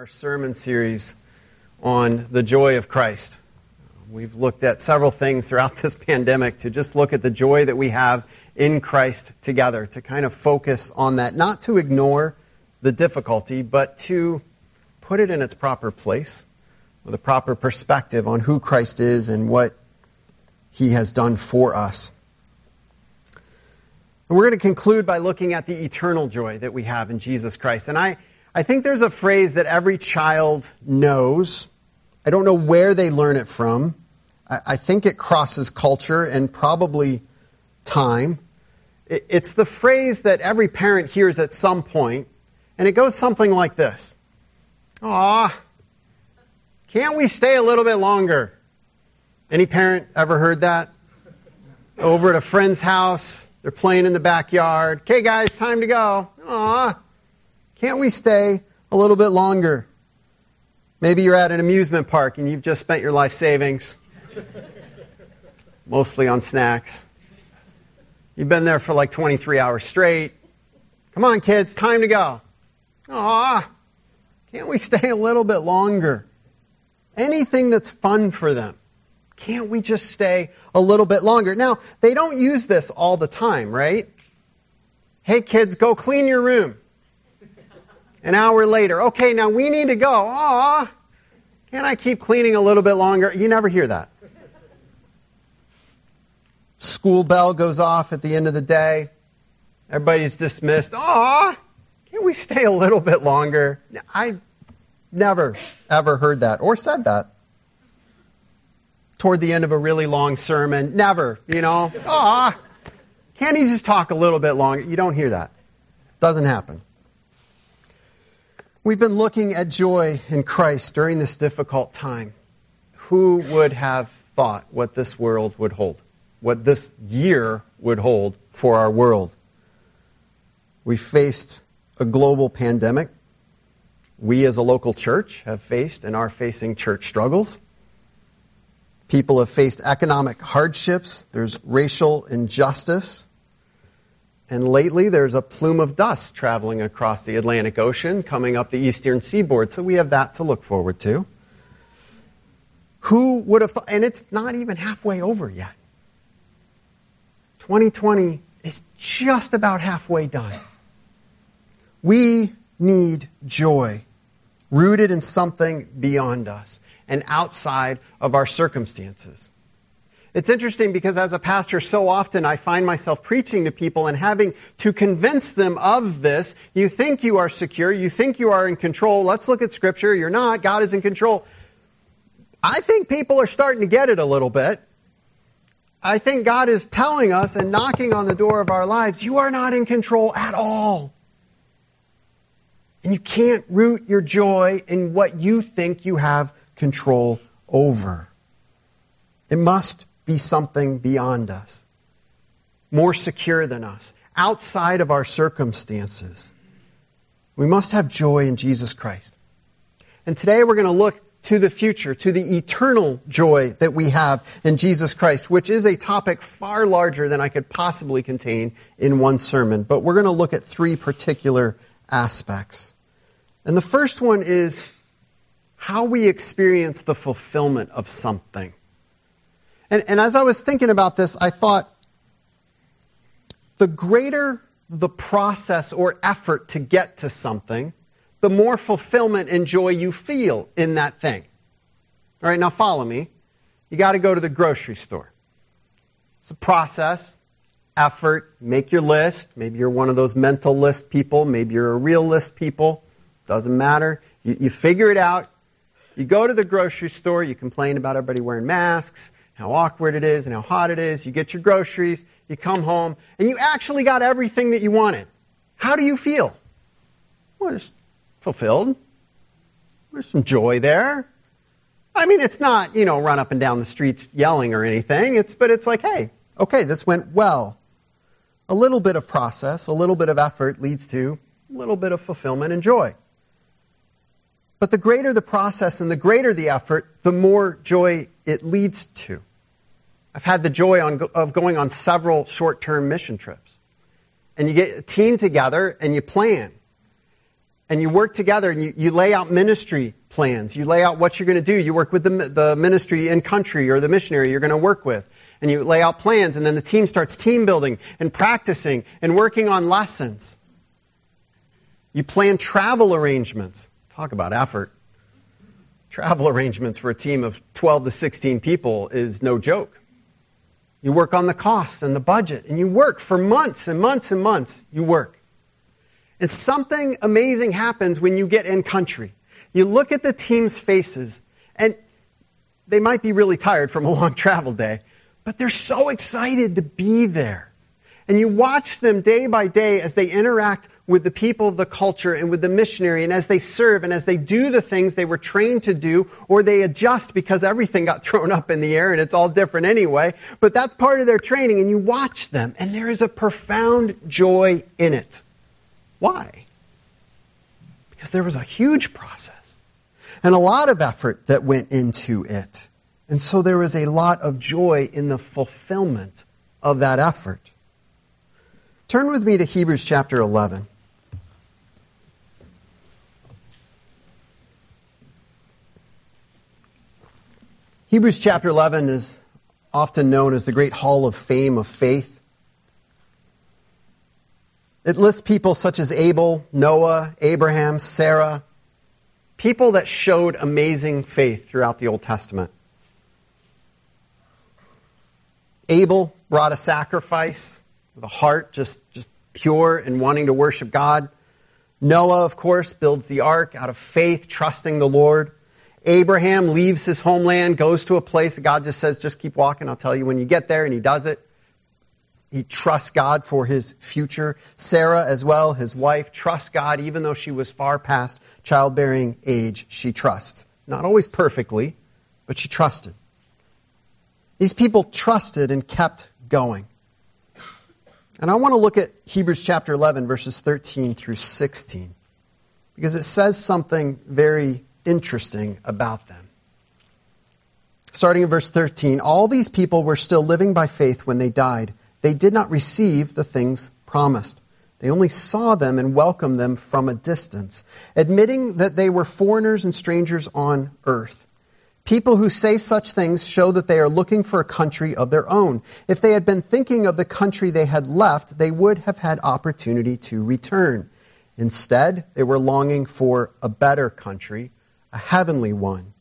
our sermon series on the joy of Christ. We've looked at several things throughout this pandemic to just look at the joy that we have in Christ together, to kind of focus on that, not to ignore the difficulty, but to put it in its proper place with a proper perspective on who Christ is and what he has done for us. And we're going to conclude by looking at the eternal joy that we have in Jesus Christ. And I, I think there's a phrase that every child knows. I don't know where they learn it from. I, I think it crosses culture and probably time. It, it's the phrase that every parent hears at some point, and it goes something like this. Aw, can't we stay a little bit longer? Any parent ever heard that? Over at a friend's house, they're playing in the backyard. Okay, guys, time to go. Aw, can't we stay a little bit longer? Maybe you're at an amusement park and you've just spent your life savings, mostly on snacks. You've been there for like 23 hours straight. Come on, kids, time to go. Aw, can't we stay a little bit longer? Anything that's fun for them. Can't we just stay a little bit longer? Now, they don't use this all the time, right? Hey kids, go clean your room. An hour later, okay, now we need to go. Aw, can I keep cleaning a little bit longer? You never hear that. School bell goes off at the end of the day. Everybody's dismissed. Aw, can we stay a little bit longer? I never, ever heard that or said that. Toward the end of a really long sermon. Never, you know. Aw, can't he just talk a little bit longer? You don't hear that. Doesn't happen. We've been looking at joy in Christ during this difficult time. Who would have thought what this world would hold? What this year would hold for our world? We faced a global pandemic. We as a local church have faced and are facing church struggles. People have faced economic hardships. There's racial injustice. And lately, there's a plume of dust traveling across the Atlantic Ocean coming up the eastern seaboard. So we have that to look forward to. Who would have thought? And it's not even halfway over yet. 2020 is just about halfway done. We need joy rooted in something beyond us and outside of our circumstances. It's interesting because as a pastor, so often I find myself preaching to people and having to convince them of this. You think you are secure. You think you are in control. Let's look at scripture. You're not. God is in control. I think people are starting to get it a little bit. I think God is telling us and knocking on the door of our lives, you are not in control at all. And you can't root your joy in what you think you have control over. It must be something beyond us, more secure than us, outside of our circumstances. We must have joy in Jesus Christ. And today we're going to look to the future, to the eternal joy that we have in Jesus Christ, which is a topic far larger than I could possibly contain in one sermon. But we're going to look at three particular aspects. And the first one is how we experience the fulfillment of something. And, and as I was thinking about this, I thought the greater the process or effort to get to something, the more fulfillment and joy you feel in that thing. All right, now follow me. You got to go to the grocery store. It's a process, effort, make your list. Maybe you're one of those mental list people. Maybe you're a real list people. Doesn't matter. You, you figure it out. You go to the grocery store. You complain about everybody wearing masks how awkward it is and how hot it is. You get your groceries, you come home, and you actually got everything that you wanted. How do you feel? Well, it's fulfilled. There's some joy there. I mean, it's not, you know, run up and down the streets yelling or anything. It's, but it's like, hey, okay, this went well. A little bit of process, a little bit of effort leads to a little bit of fulfillment and joy. But the greater the process and the greater the effort, the more joy it leads to. I've had the joy on, of going on several short-term mission trips. And you get a team together and you plan. and you work together and you, you lay out ministry plans. You lay out what you're going to do. You work with the, the ministry in country or the missionary you're going to work with. And you lay out plans and then the team starts team building and practicing and working on lessons. You plan travel arrangements. Talk about effort. Travel arrangements for a team of 12 to 16 people is no joke. You work on the costs and the budget and you work for months and months and months. You work. And something amazing happens when you get in country. You look at the team's faces, and they might be really tired from a long travel day, but they're so excited to be there. And you watch them day by day as they interact with the people of the culture and with the missionary and as they serve and as they do the things they were trained to do or they adjust because everything got thrown up in the air and it's all different anyway. But that's part of their training and you watch them and there is a profound joy in it. Why? Because there was a huge process and a lot of effort that went into it. And so there was a lot of joy in the fulfillment of that effort. Turn with me to Hebrews chapter 11. Hebrews chapter 11 is often known as the great hall of fame of faith. It lists people such as Abel, Noah, Abraham, Sarah, people that showed amazing faith throughout the Old Testament. Abel brought a sacrifice with a heart just, just pure and wanting to worship God. Noah, of course, builds the ark out of faith, trusting the Lord. Abraham leaves his homeland, goes to a place that God just says, just keep walking, I'll tell you when you get there, and he does it. He trusts God for his future. Sarah, as well, his wife, trusts God even though she was far past childbearing age. She trusts. Not always perfectly, but she trusted. These people trusted and kept going. And I want to look at Hebrews chapter 11, verses 13 through 16, because it says something very interesting about them. Starting in verse 13, all these people were still living by faith when they died they did not receive the things promised. They only saw them and welcomed them from a distance, admitting that they were foreigners and strangers on earth. People who say such things show that they are looking for a country of their own. If they had been thinking of the country they had left, they would have had opportunity to return. Instead, they were longing for a better country, a heavenly one.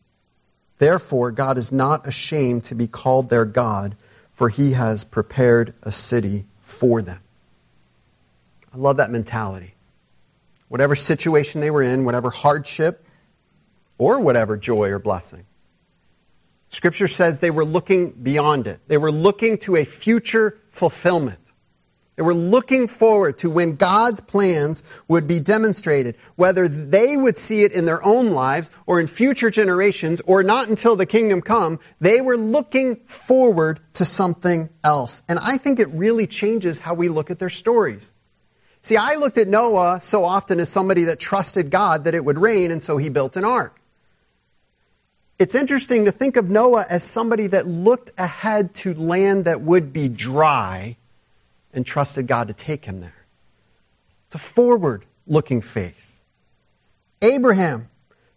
Therefore, God is not ashamed to be called their God for he has prepared a city for them. I love that mentality. Whatever situation they were in, whatever hardship, or whatever joy or blessing. Scripture says they were looking beyond it. They were looking to a future fulfillment. They were looking forward to when God's plans would be demonstrated, whether they would see it in their own lives or in future generations or not until the kingdom come. They were looking forward to something else. And I think it really changes how we look at their stories. See, I looked at Noah so often as somebody that trusted God that it would rain and so he built an ark. It's interesting to think of Noah as somebody that looked ahead to land that would be dry and trusted God to take him there. It's a forward looking faith. Abraham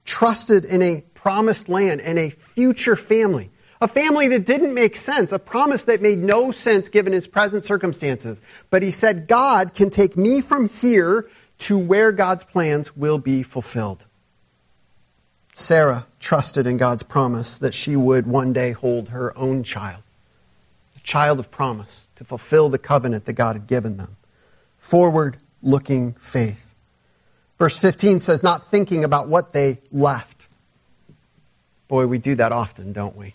trusted in a promised land and a future family. A family that didn't make sense, a promise that made no sense given his present circumstances. But he said, God can take me from here to where God's plans will be fulfilled. Sarah trusted in God's promise that she would one day hold her own child, a child of promise to fulfill the covenant that God had given them. Forward looking faith. Verse 15 says, not thinking about what they left. Boy, we do that often, don't we?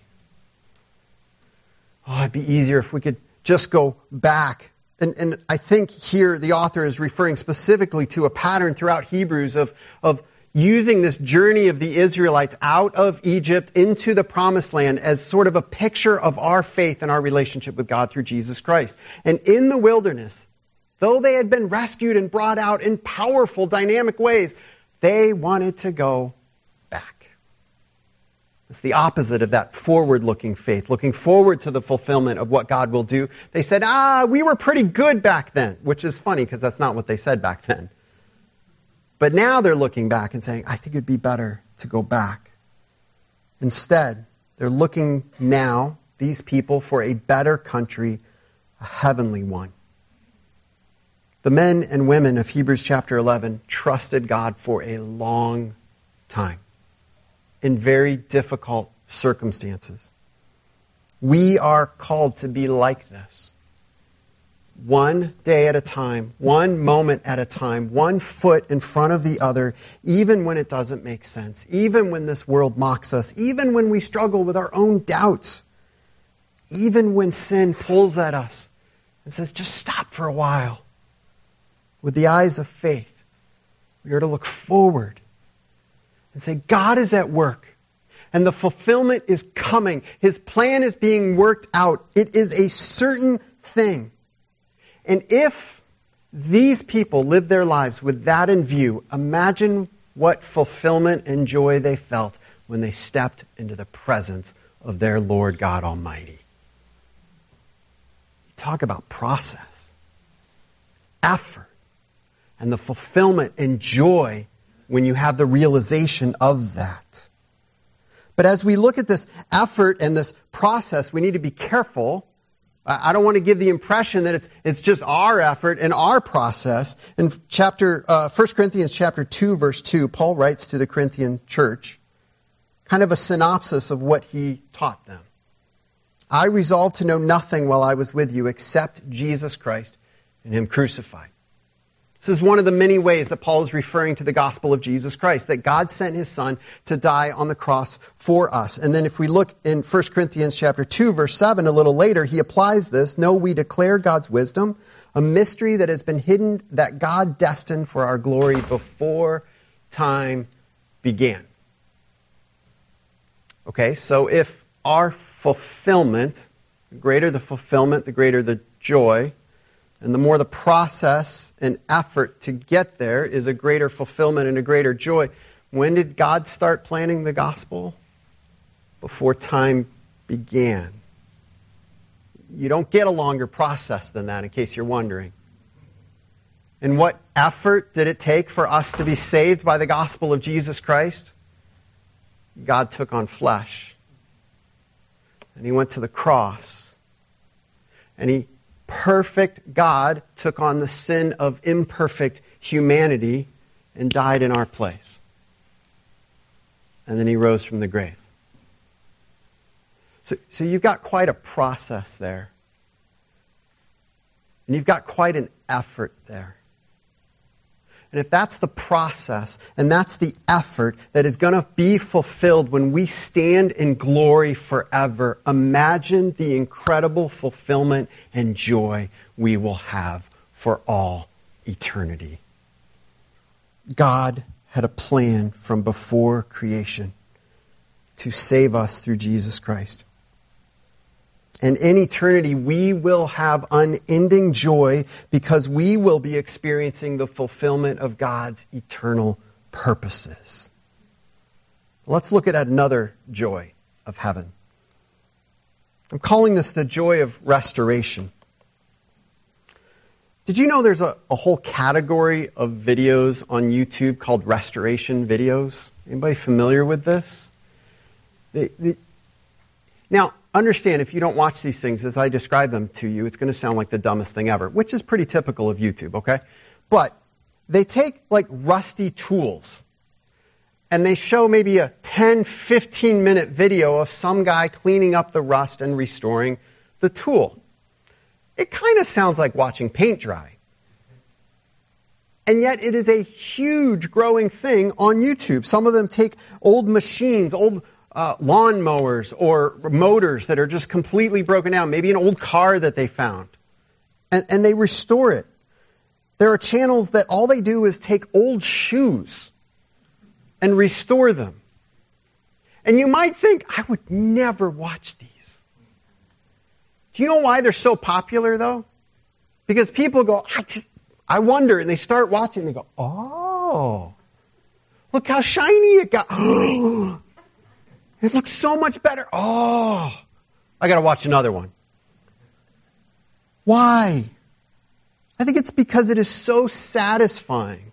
Oh, it'd be easier if we could just go back. And, and I think here the author is referring specifically to a pattern throughout Hebrews of, of using this journey of the Israelites out of Egypt into the promised land as sort of a picture of our faith and our relationship with God through Jesus Christ. And in the wilderness, though they had been rescued and brought out in powerful, dynamic ways, they wanted to go back. It's the opposite of that forward looking faith, looking forward to the fulfillment of what God will do. They said, ah, we were pretty good back then, which is funny because that's not what they said back then. But now they're looking back and saying, I think it'd be better to go back. Instead, they're looking now, these people, for a better country, a heavenly one. The men and women of Hebrews chapter 11 trusted God for a long time in very difficult circumstances. We are called to be like this. One day at a time, one moment at a time, one foot in front of the other, even when it doesn't make sense, even when this world mocks us, even when we struggle with our own doubts, even when sin pulls at us and says, just stop for a while. With the eyes of faith, we are to look forward and say, God is at work and the fulfillment is coming. His plan is being worked out. It is a certain thing. And if these people lived their lives with that in view, imagine what fulfillment and joy they felt when they stepped into the presence of their Lord God Almighty. Talk about process, effort, and the fulfillment and joy when you have the realization of that. But as we look at this effort and this process, we need to be careful. I don't want to give the impression that it's, it's just our effort and our process. In chapter, uh, 1 Corinthians chapter 2 verse 2, Paul writes to the Corinthian church, kind of a synopsis of what he taught them. I resolved to know nothing while I was with you except Jesus Christ and Him crucified. This is one of the many ways that Paul is referring to the gospel of Jesus Christ, that God sent his son to die on the cross for us. And then if we look in 1 Corinthians chapter 2 verse 7 a little later, he applies this, no, we declare God's wisdom, a mystery that has been hidden that God destined for our glory before time began. Okay, so if our fulfillment, the greater the fulfillment, the greater the joy, and the more the process and effort to get there is a greater fulfillment and a greater joy. When did God start planning the gospel? Before time began. You don't get a longer process than that, in case you're wondering. And what effort did it take for us to be saved by the gospel of Jesus Christ? God took on flesh. And he went to the cross. And he perfect God took on the sin of imperfect humanity and died in our place. And then he rose from the grave. So, so you've got quite a process there. And you've got quite an effort there. And if that's the process and that's the effort that is going to be fulfilled when we stand in glory forever, imagine the incredible fulfillment and joy we will have for all eternity. God had a plan from before creation to save us through Jesus Christ. And in eternity, we will have unending joy because we will be experiencing the fulfillment of God's eternal purposes. Let's look at another joy of heaven. I'm calling this the joy of restoration. Did you know there's a, a whole category of videos on YouTube called restoration videos? Anybody familiar with this? Now, understand if you don't watch these things as I describe them to you, it's going to sound like the dumbest thing ever, which is pretty typical of YouTube, okay? But they take like rusty tools and they show maybe a 10, 15 minute video of some guy cleaning up the rust and restoring the tool. It kind of sounds like watching paint dry. And yet it is a huge growing thing on YouTube. Some of them take old machines, old uh, lawn mowers or motors that are just completely broken down, maybe an old car that they found, and, and they restore it. There are channels that all they do is take old shoes and restore them. And you might think, I would never watch these. Do you know why they're so popular though? Because people go, I just, I wonder, and they start watching and they go, oh, look how shiny it got. It looks so much better. Oh, I got to watch another one. Why? I think it's because it is so satisfying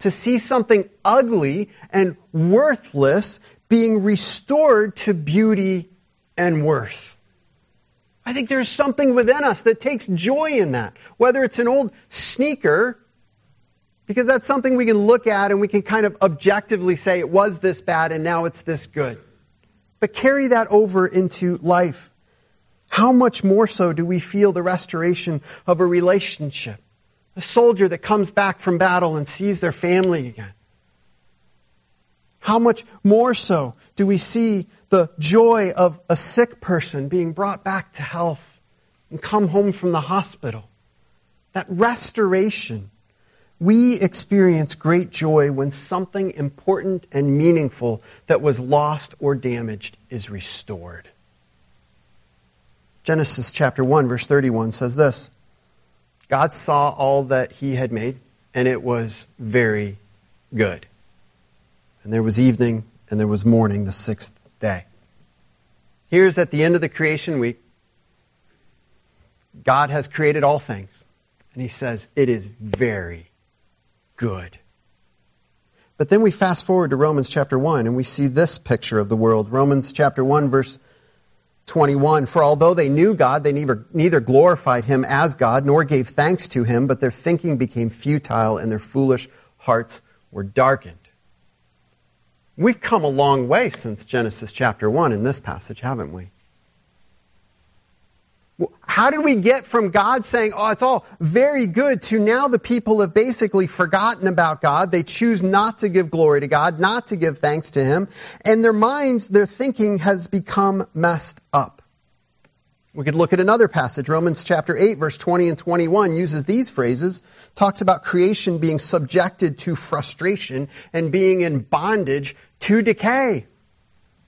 to see something ugly and worthless being restored to beauty and worth. I think there's something within us that takes joy in that. Whether it's an old sneaker, because that's something we can look at and we can kind of objectively say it was this bad and now it's this good. But carry that over into life. How much more so do we feel the restoration of a relationship? A soldier that comes back from battle and sees their family again. How much more so do we see the joy of a sick person being brought back to health and come home from the hospital? That restoration. We experience great joy when something important and meaningful that was lost or damaged is restored. Genesis chapter 1 verse 31 says this. God saw all that he had made and it was very good. And there was evening and there was morning the sixth day. Here's at the end of the creation week. God has created all things. And he says, it is very good. But then we fast forward to Romans chapter 1 and we see this picture of the world. Romans chapter 1 verse 21, for although they knew God, they neither, neither glorified him as God nor gave thanks to him, but their thinking became futile and their foolish hearts were darkened. We've come a long way since Genesis chapter 1 in this passage, haven't we? How did we get from God saying, oh, it's all very good to now the people have basically forgotten about God. They choose not to give glory to God, not to give thanks to Him. And their minds, their thinking has become messed up. We could look at another passage. Romans chapter 8 verse 20 and 21 uses these phrases, talks about creation being subjected to frustration and being in bondage to decay.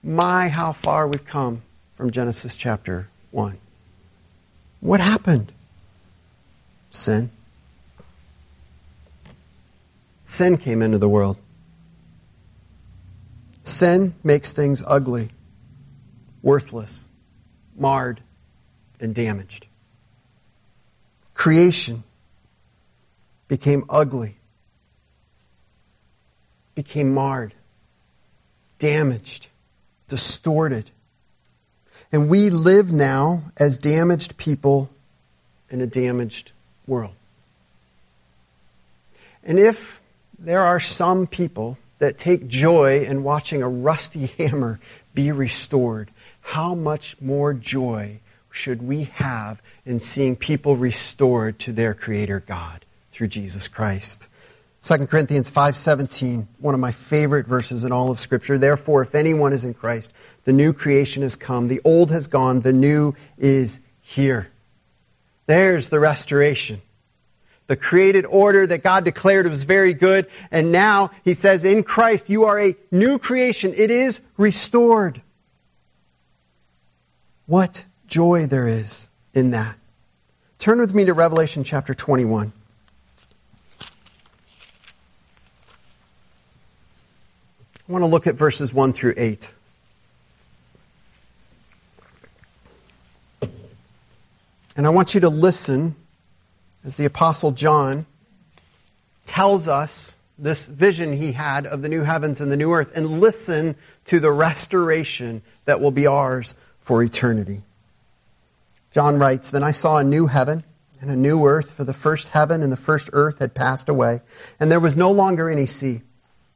My, how far we've come from Genesis chapter 1. What happened? Sin. Sin came into the world. Sin makes things ugly, worthless, marred, and damaged. Creation became ugly, became marred, damaged, distorted, and we live now as damaged people in a damaged world. And if there are some people that take joy in watching a rusty hammer be restored, how much more joy should we have in seeing people restored to their creator God through Jesus Christ? 2 Corinthians 5:17, one of my favorite verses in all of scripture. Therefore, if anyone is in Christ, the new creation has come, the old has gone, the new is here. There's the restoration. The created order that God declared was very good, and now he says in Christ you are a new creation. It is restored. What joy there is in that. Turn with me to Revelation chapter 21. I want to look at verses 1 through 8. And I want you to listen as the Apostle John tells us this vision he had of the new heavens and the new earth and listen to the restoration that will be ours for eternity. John writes, Then I saw a new heaven and a new earth, for the first heaven and the first earth had passed away, and there was no longer any sea.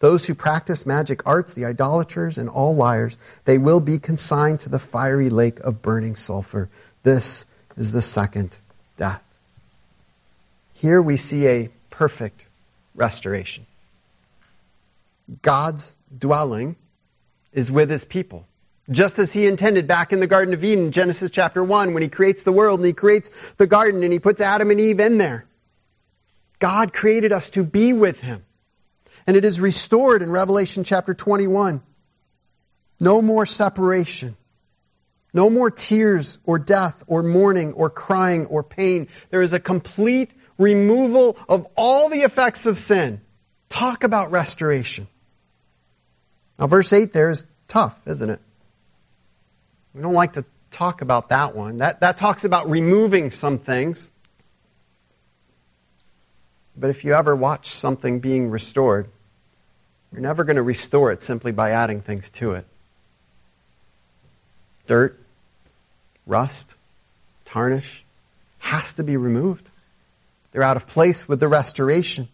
Those who practice magic arts, the idolaters, and all liars, they will be consigned to the fiery lake of burning sulfur. This is the second death. Here we see a perfect restoration. God's dwelling is with his people. Just as he intended back in the Garden of Eden, Genesis chapter 1, when he creates the world and he creates the garden and he puts Adam and Eve in there. God created us to be with him. And it is restored in Revelation chapter 21. No more separation. No more tears or death or mourning or crying or pain. There is a complete removal of all the effects of sin. Talk about restoration. Now, verse 8 there is tough, isn't it? We don't like to talk about that one. That, that talks about removing some things. But if you ever watch something being restored, you're never going to restore it simply by adding things to it. Dirt, rust, tarnish has to be removed. They're out of place with the restoration.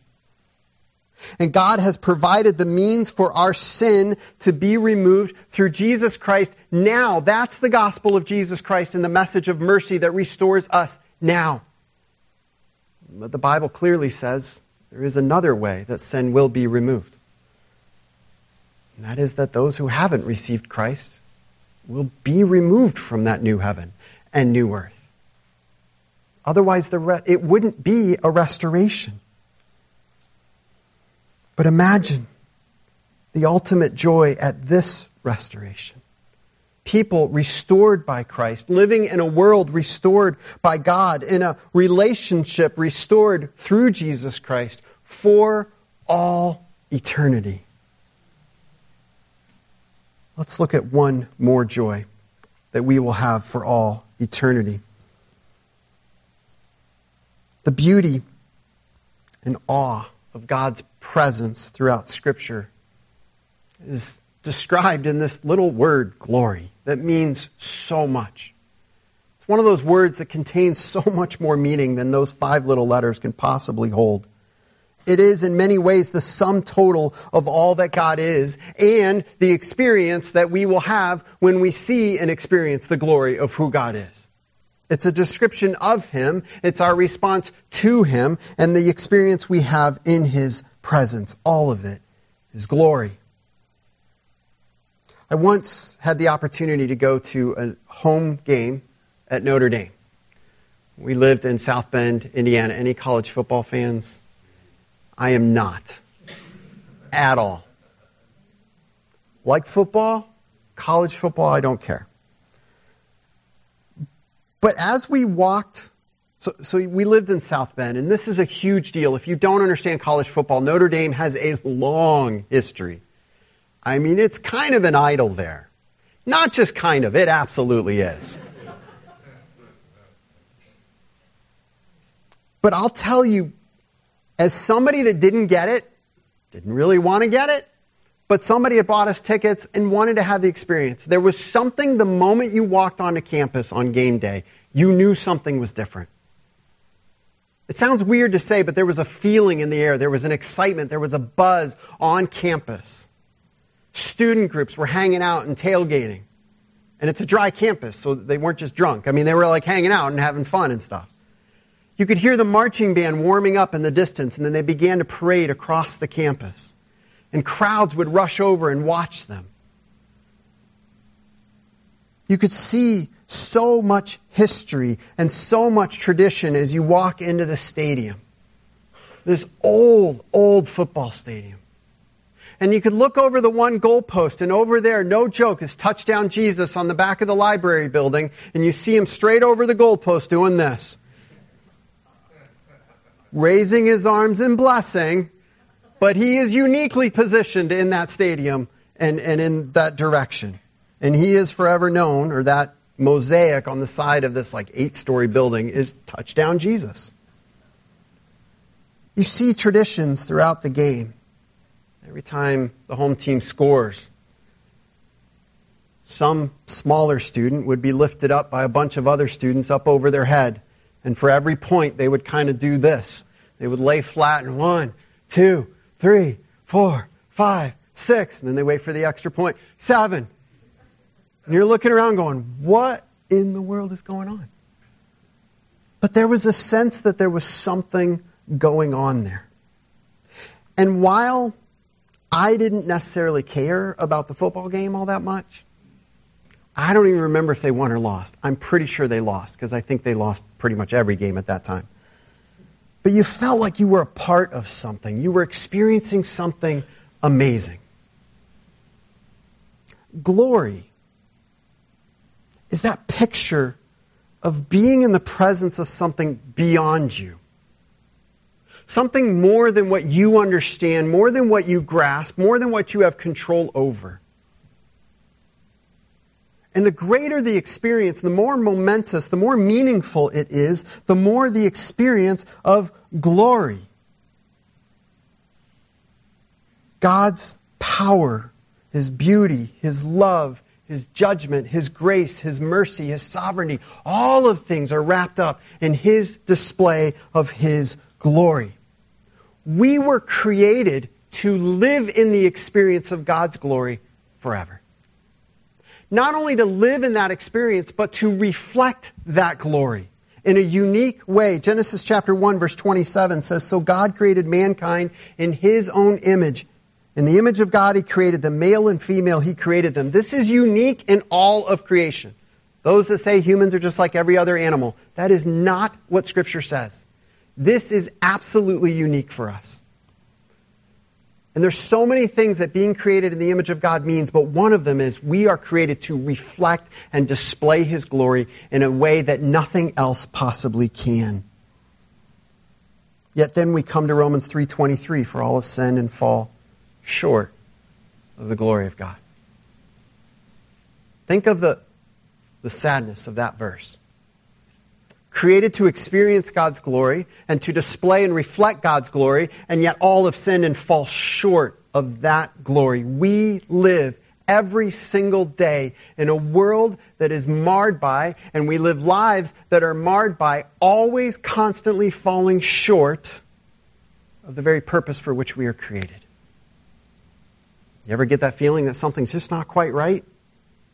And God has provided the means for our sin to be removed through Jesus Christ now. That's the gospel of Jesus Christ and the message of mercy that restores us now. But the Bible clearly says there is another way that sin will be removed. And that is that those who haven't received Christ will be removed from that new heaven and new earth. Otherwise, re- it wouldn't be a restoration. But imagine the ultimate joy at this restoration. People restored by Christ, living in a world restored by God, in a relationship restored through Jesus Christ for all eternity. Let's look at one more joy that we will have for all eternity. The beauty and awe of God's presence throughout Scripture is described in this little word, glory, that means so much. It's one of those words that contains so much more meaning than those five little letters can possibly hold. It is in many ways the sum total of all that God is and the experience that we will have when we see and experience the glory of who God is. It's a description of Him. It's our response to Him and the experience we have in His presence. All of it is glory. I once had the opportunity to go to a home game at Notre Dame. We lived in South Bend, Indiana. Any college football fans? I am not. At all. Like football, college football, I don't care. But as we walked, so, so we lived in South Bend, and this is a huge deal. If you don't understand college football, Notre Dame has a long history. I mean, it's kind of an idol there. Not just kind of, it absolutely is. But I'll tell you, as somebody that didn't get it, didn't really want to get it, but somebody had bought us tickets and wanted to have the experience. There was something the moment you walked onto campus on game day, you knew something was different. It sounds weird to say, but there was a feeling in the air. There was an excitement. There was a buzz on campus. Student groups were hanging out and tailgating. And it's a dry campus, so they weren't just drunk. I mean, they were like hanging out and having fun and stuff. You could hear the marching band warming up in the distance, and then they began to parade across the campus and crowds would rush over and watch them. You could see so much history and so much tradition as you walk into the stadium. This old, old football stadium. And you could look over the one goalpost, and over there, no joke, is touchdown Jesus on the back of the library building, and you see him straight over the goalpost doing this. Raising his arms in blessing, but he is uniquely positioned in that stadium and, and in that direction. And he is forever known, or that mosaic on the side of this like eight story building is touchdown Jesus. You see traditions throughout the game. Every time the home team scores, some smaller student would be lifted up by a bunch of other students up over their head. And for every point, they would kind of do this. They would lay flat and one, two, three, four, five, six, and then they wait for the extra point, seven. And you're looking around going, what in the world is going on? But there was a sense that there was something going on there. And while I didn't necessarily care about the football game all that much, I don't even remember if they won or lost. I'm pretty sure they lost because I think they lost pretty much every game at that time. But you felt like you were a part of something. You were experiencing something amazing. Glory is that picture of being in the presence of something beyond you. Something more than what you understand, more than what you grasp, more than what you have control over. And the greater the experience, the more momentous, the more meaningful it is, the more the experience of glory. God's power, His beauty, His love, His judgment, His grace, His mercy, His sovereignty, all of things are wrapped up in His display of His glory. We were created to live in the experience of God's glory forever not only to live in that experience, but to reflect that glory in a unique way. Genesis chapter 1 verse 27 says, So God created mankind in His own image. In the image of God, He created them. Male and female, He created them. This is unique in all of creation. Those that say humans are just like every other animal, that is not what Scripture says. This is absolutely unique for us. And there's so many things that being created in the image of God means, but one of them is we are created to reflect and display His glory in a way that nothing else possibly can. Yet then we come to Romans 3:23 for all have sinned and fall short of the glory of God. Think of the, the sadness of that verse created to experience God's glory and to display and reflect God's glory, and yet all have sinned and fall short of that glory. We live every single day in a world that is marred by, and we live lives that are marred by, always constantly falling short of the very purpose for which we are created. You ever get that feeling that something's just not quite right?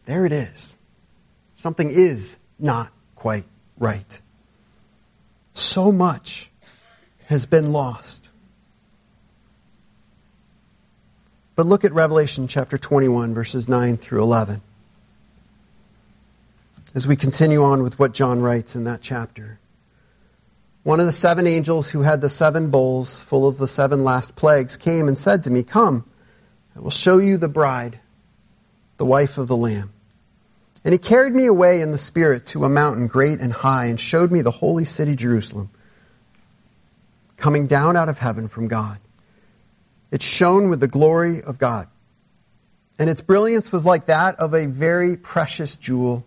There it is. Something is not quite right. So much has been lost. But look at Revelation chapter 21, verses 9 through 11. As we continue on with what John writes in that chapter. One of the seven angels who had the seven bowls full of the seven last plagues came and said to me, Come, I will show you the bride, the wife of the Lamb. And he carried me away in the Spirit to a mountain great and high and showed me the holy city Jerusalem, coming down out of heaven from God. It shone with the glory of God. And its brilliance was like that of a very precious jewel,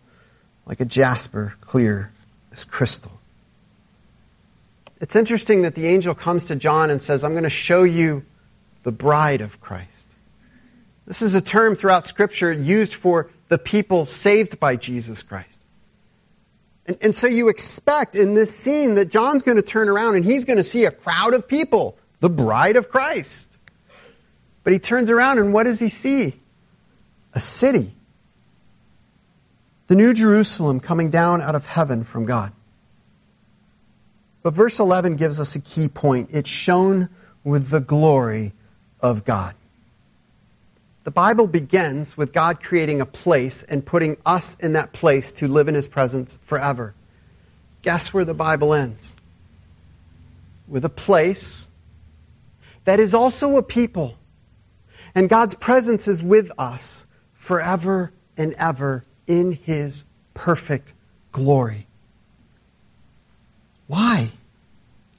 like a jasper, clear as crystal. It's interesting that the angel comes to John and says, I'm going to show you the bride of Christ. This is a term throughout Scripture used for the people saved by Jesus Christ. And, and, so you expect in this scene that John's going to turn around and he's going to see a crowd of people, the bride of Christ. But he turns around and what does he see? A city. The New Jerusalem coming down out of heaven from God. But verse 11 gives us a key point. It's shone with the glory of God. The Bible begins with God creating a place and putting us in that place to live in His presence forever. Guess where the Bible ends? With a place that is also a people. And God's presence is with us forever and ever in His perfect glory. Why?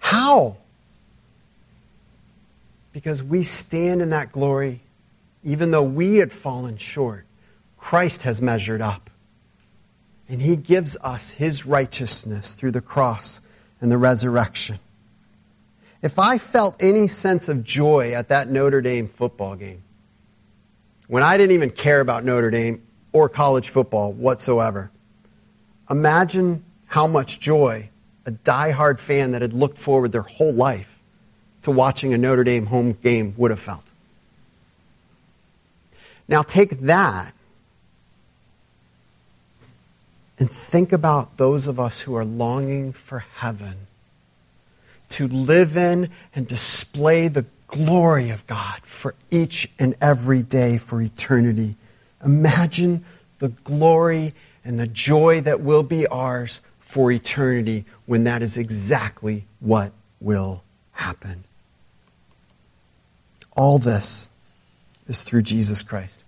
How? Because we stand in that glory even though we had fallen short, Christ has measured up. And he gives us his righteousness through the cross and the resurrection. If I felt any sense of joy at that Notre Dame football game, when I didn't even care about Notre Dame or college football whatsoever, imagine how much joy a die-hard fan that had looked forward their whole life to watching a Notre Dame home game would have felt. Now take that and think about those of us who are longing for heaven to live in and display the glory of God for each and every day for eternity. Imagine the glory and the joy that will be ours for eternity when that is exactly what will happen. All this is through Jesus Christ.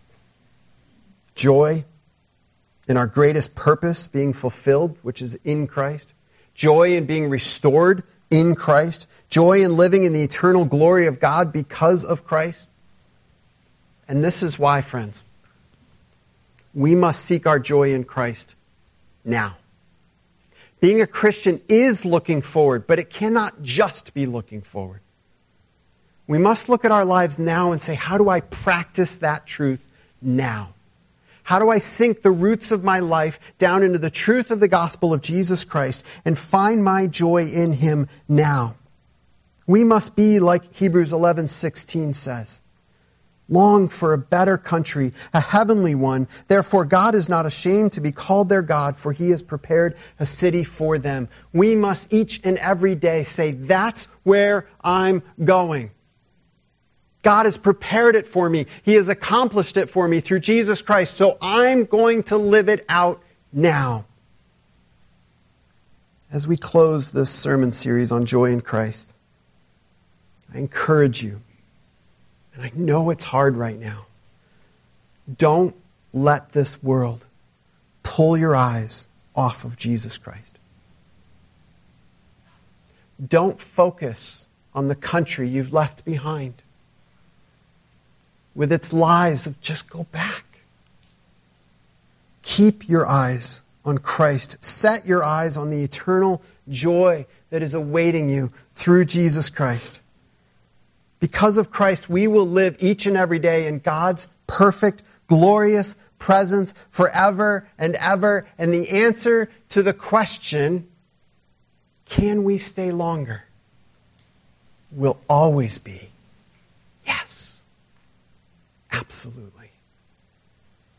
Joy in our greatest purpose being fulfilled, which is in Christ. Joy in being restored in Christ. Joy in living in the eternal glory of God because of Christ. And this is why, friends, we must seek our joy in Christ now. Being a Christian is looking forward, but it cannot just be looking forward. We must look at our lives now and say, how do I practice that truth now? How do I sink the roots of my life down into the truth of the gospel of Jesus Christ and find my joy in Him now? We must be like Hebrews 11:16 says. Long for a better country, a heavenly one. Therefore God is not ashamed to be called their God, for he has prepared a city for them. We must each and every day say, that's where I'm going. God has prepared it for me. He has accomplished it for me through Jesus Christ. So I'm going to live it out now. As we close this sermon series on joy in Christ, I encourage you, and I know it's hard right now, don't let this world pull your eyes off of Jesus Christ. Don't focus on the country you've left behind with its lies of just go back. Keep your eyes on Christ. Set your eyes on the eternal joy that is awaiting you through Jesus Christ. Because of Christ, we will live each and every day in God's perfect, glorious presence forever and ever. And the answer to the question, can we stay longer? will always be. Absolutely.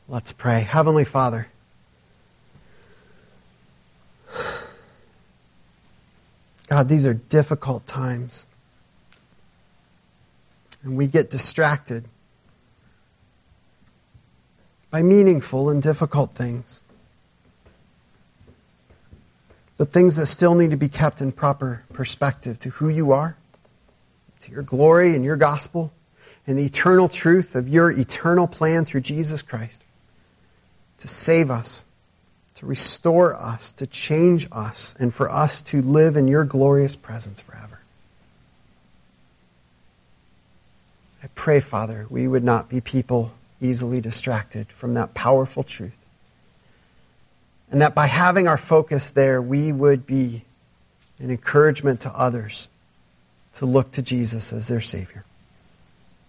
Let's pray. Heavenly Father, God, these are difficult times. And we get distracted by meaningful and difficult things. But things that still need to be kept in proper perspective to who you are, to your glory and your gospel and the eternal truth of your eternal plan through Jesus Christ to save us, to restore us, to change us, and for us to live in your glorious presence forever. I pray, Father, we would not be people easily distracted from that powerful truth. And that by having our focus there, we would be an encouragement to others to look to Jesus as their Savior